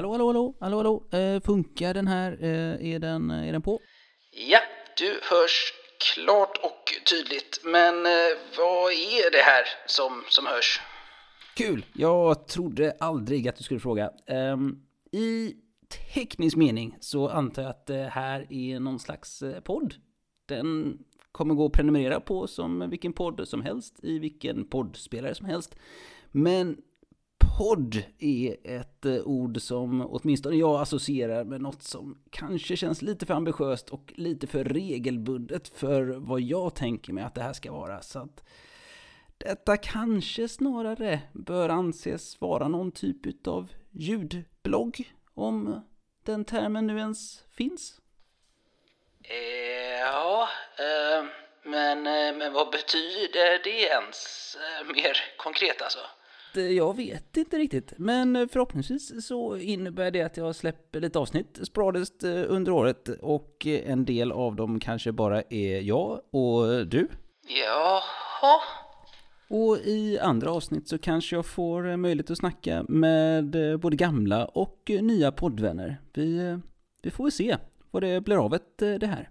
Hallå, hallå, hallå, hallå, hallå. Eh, funkar den här? Eh, är, den, är den på? Ja, du hörs klart och tydligt. Men eh, vad är det här som, som hörs? Kul! Jag trodde aldrig att du skulle fråga. Ehm, I teknisk mening så antar jag att det här är någon slags eh, podd. Den kommer gå att prenumerera på som vilken podd som helst i vilken poddspelare som helst. Men podd är ett eh, ord som åtminstone jag associerar med något som kanske känns lite för ambitiöst och lite för regelbundet för vad jag tänker mig att det här ska vara. Så att detta kanske snarare bör anses vara någon typ av ljudblogg, om den termen nu ens finns. Eh, ja, eh, men, eh, men vad betyder det ens? Eh, mer konkret alltså? Det- Jag vet inte riktigt, men förhoppningsvis så innebär det att jag släpper lite avsnitt sporadiskt eh, under året och eh, en del av dem kanske bara är jag och du. Jaha. Och i andra avsnitt så kanske jag får eh, möjlighet att snacka med eh, både gamla och eh, nya poddvänner. Vi, eh, vi får väl se vad det blir av eh, det här.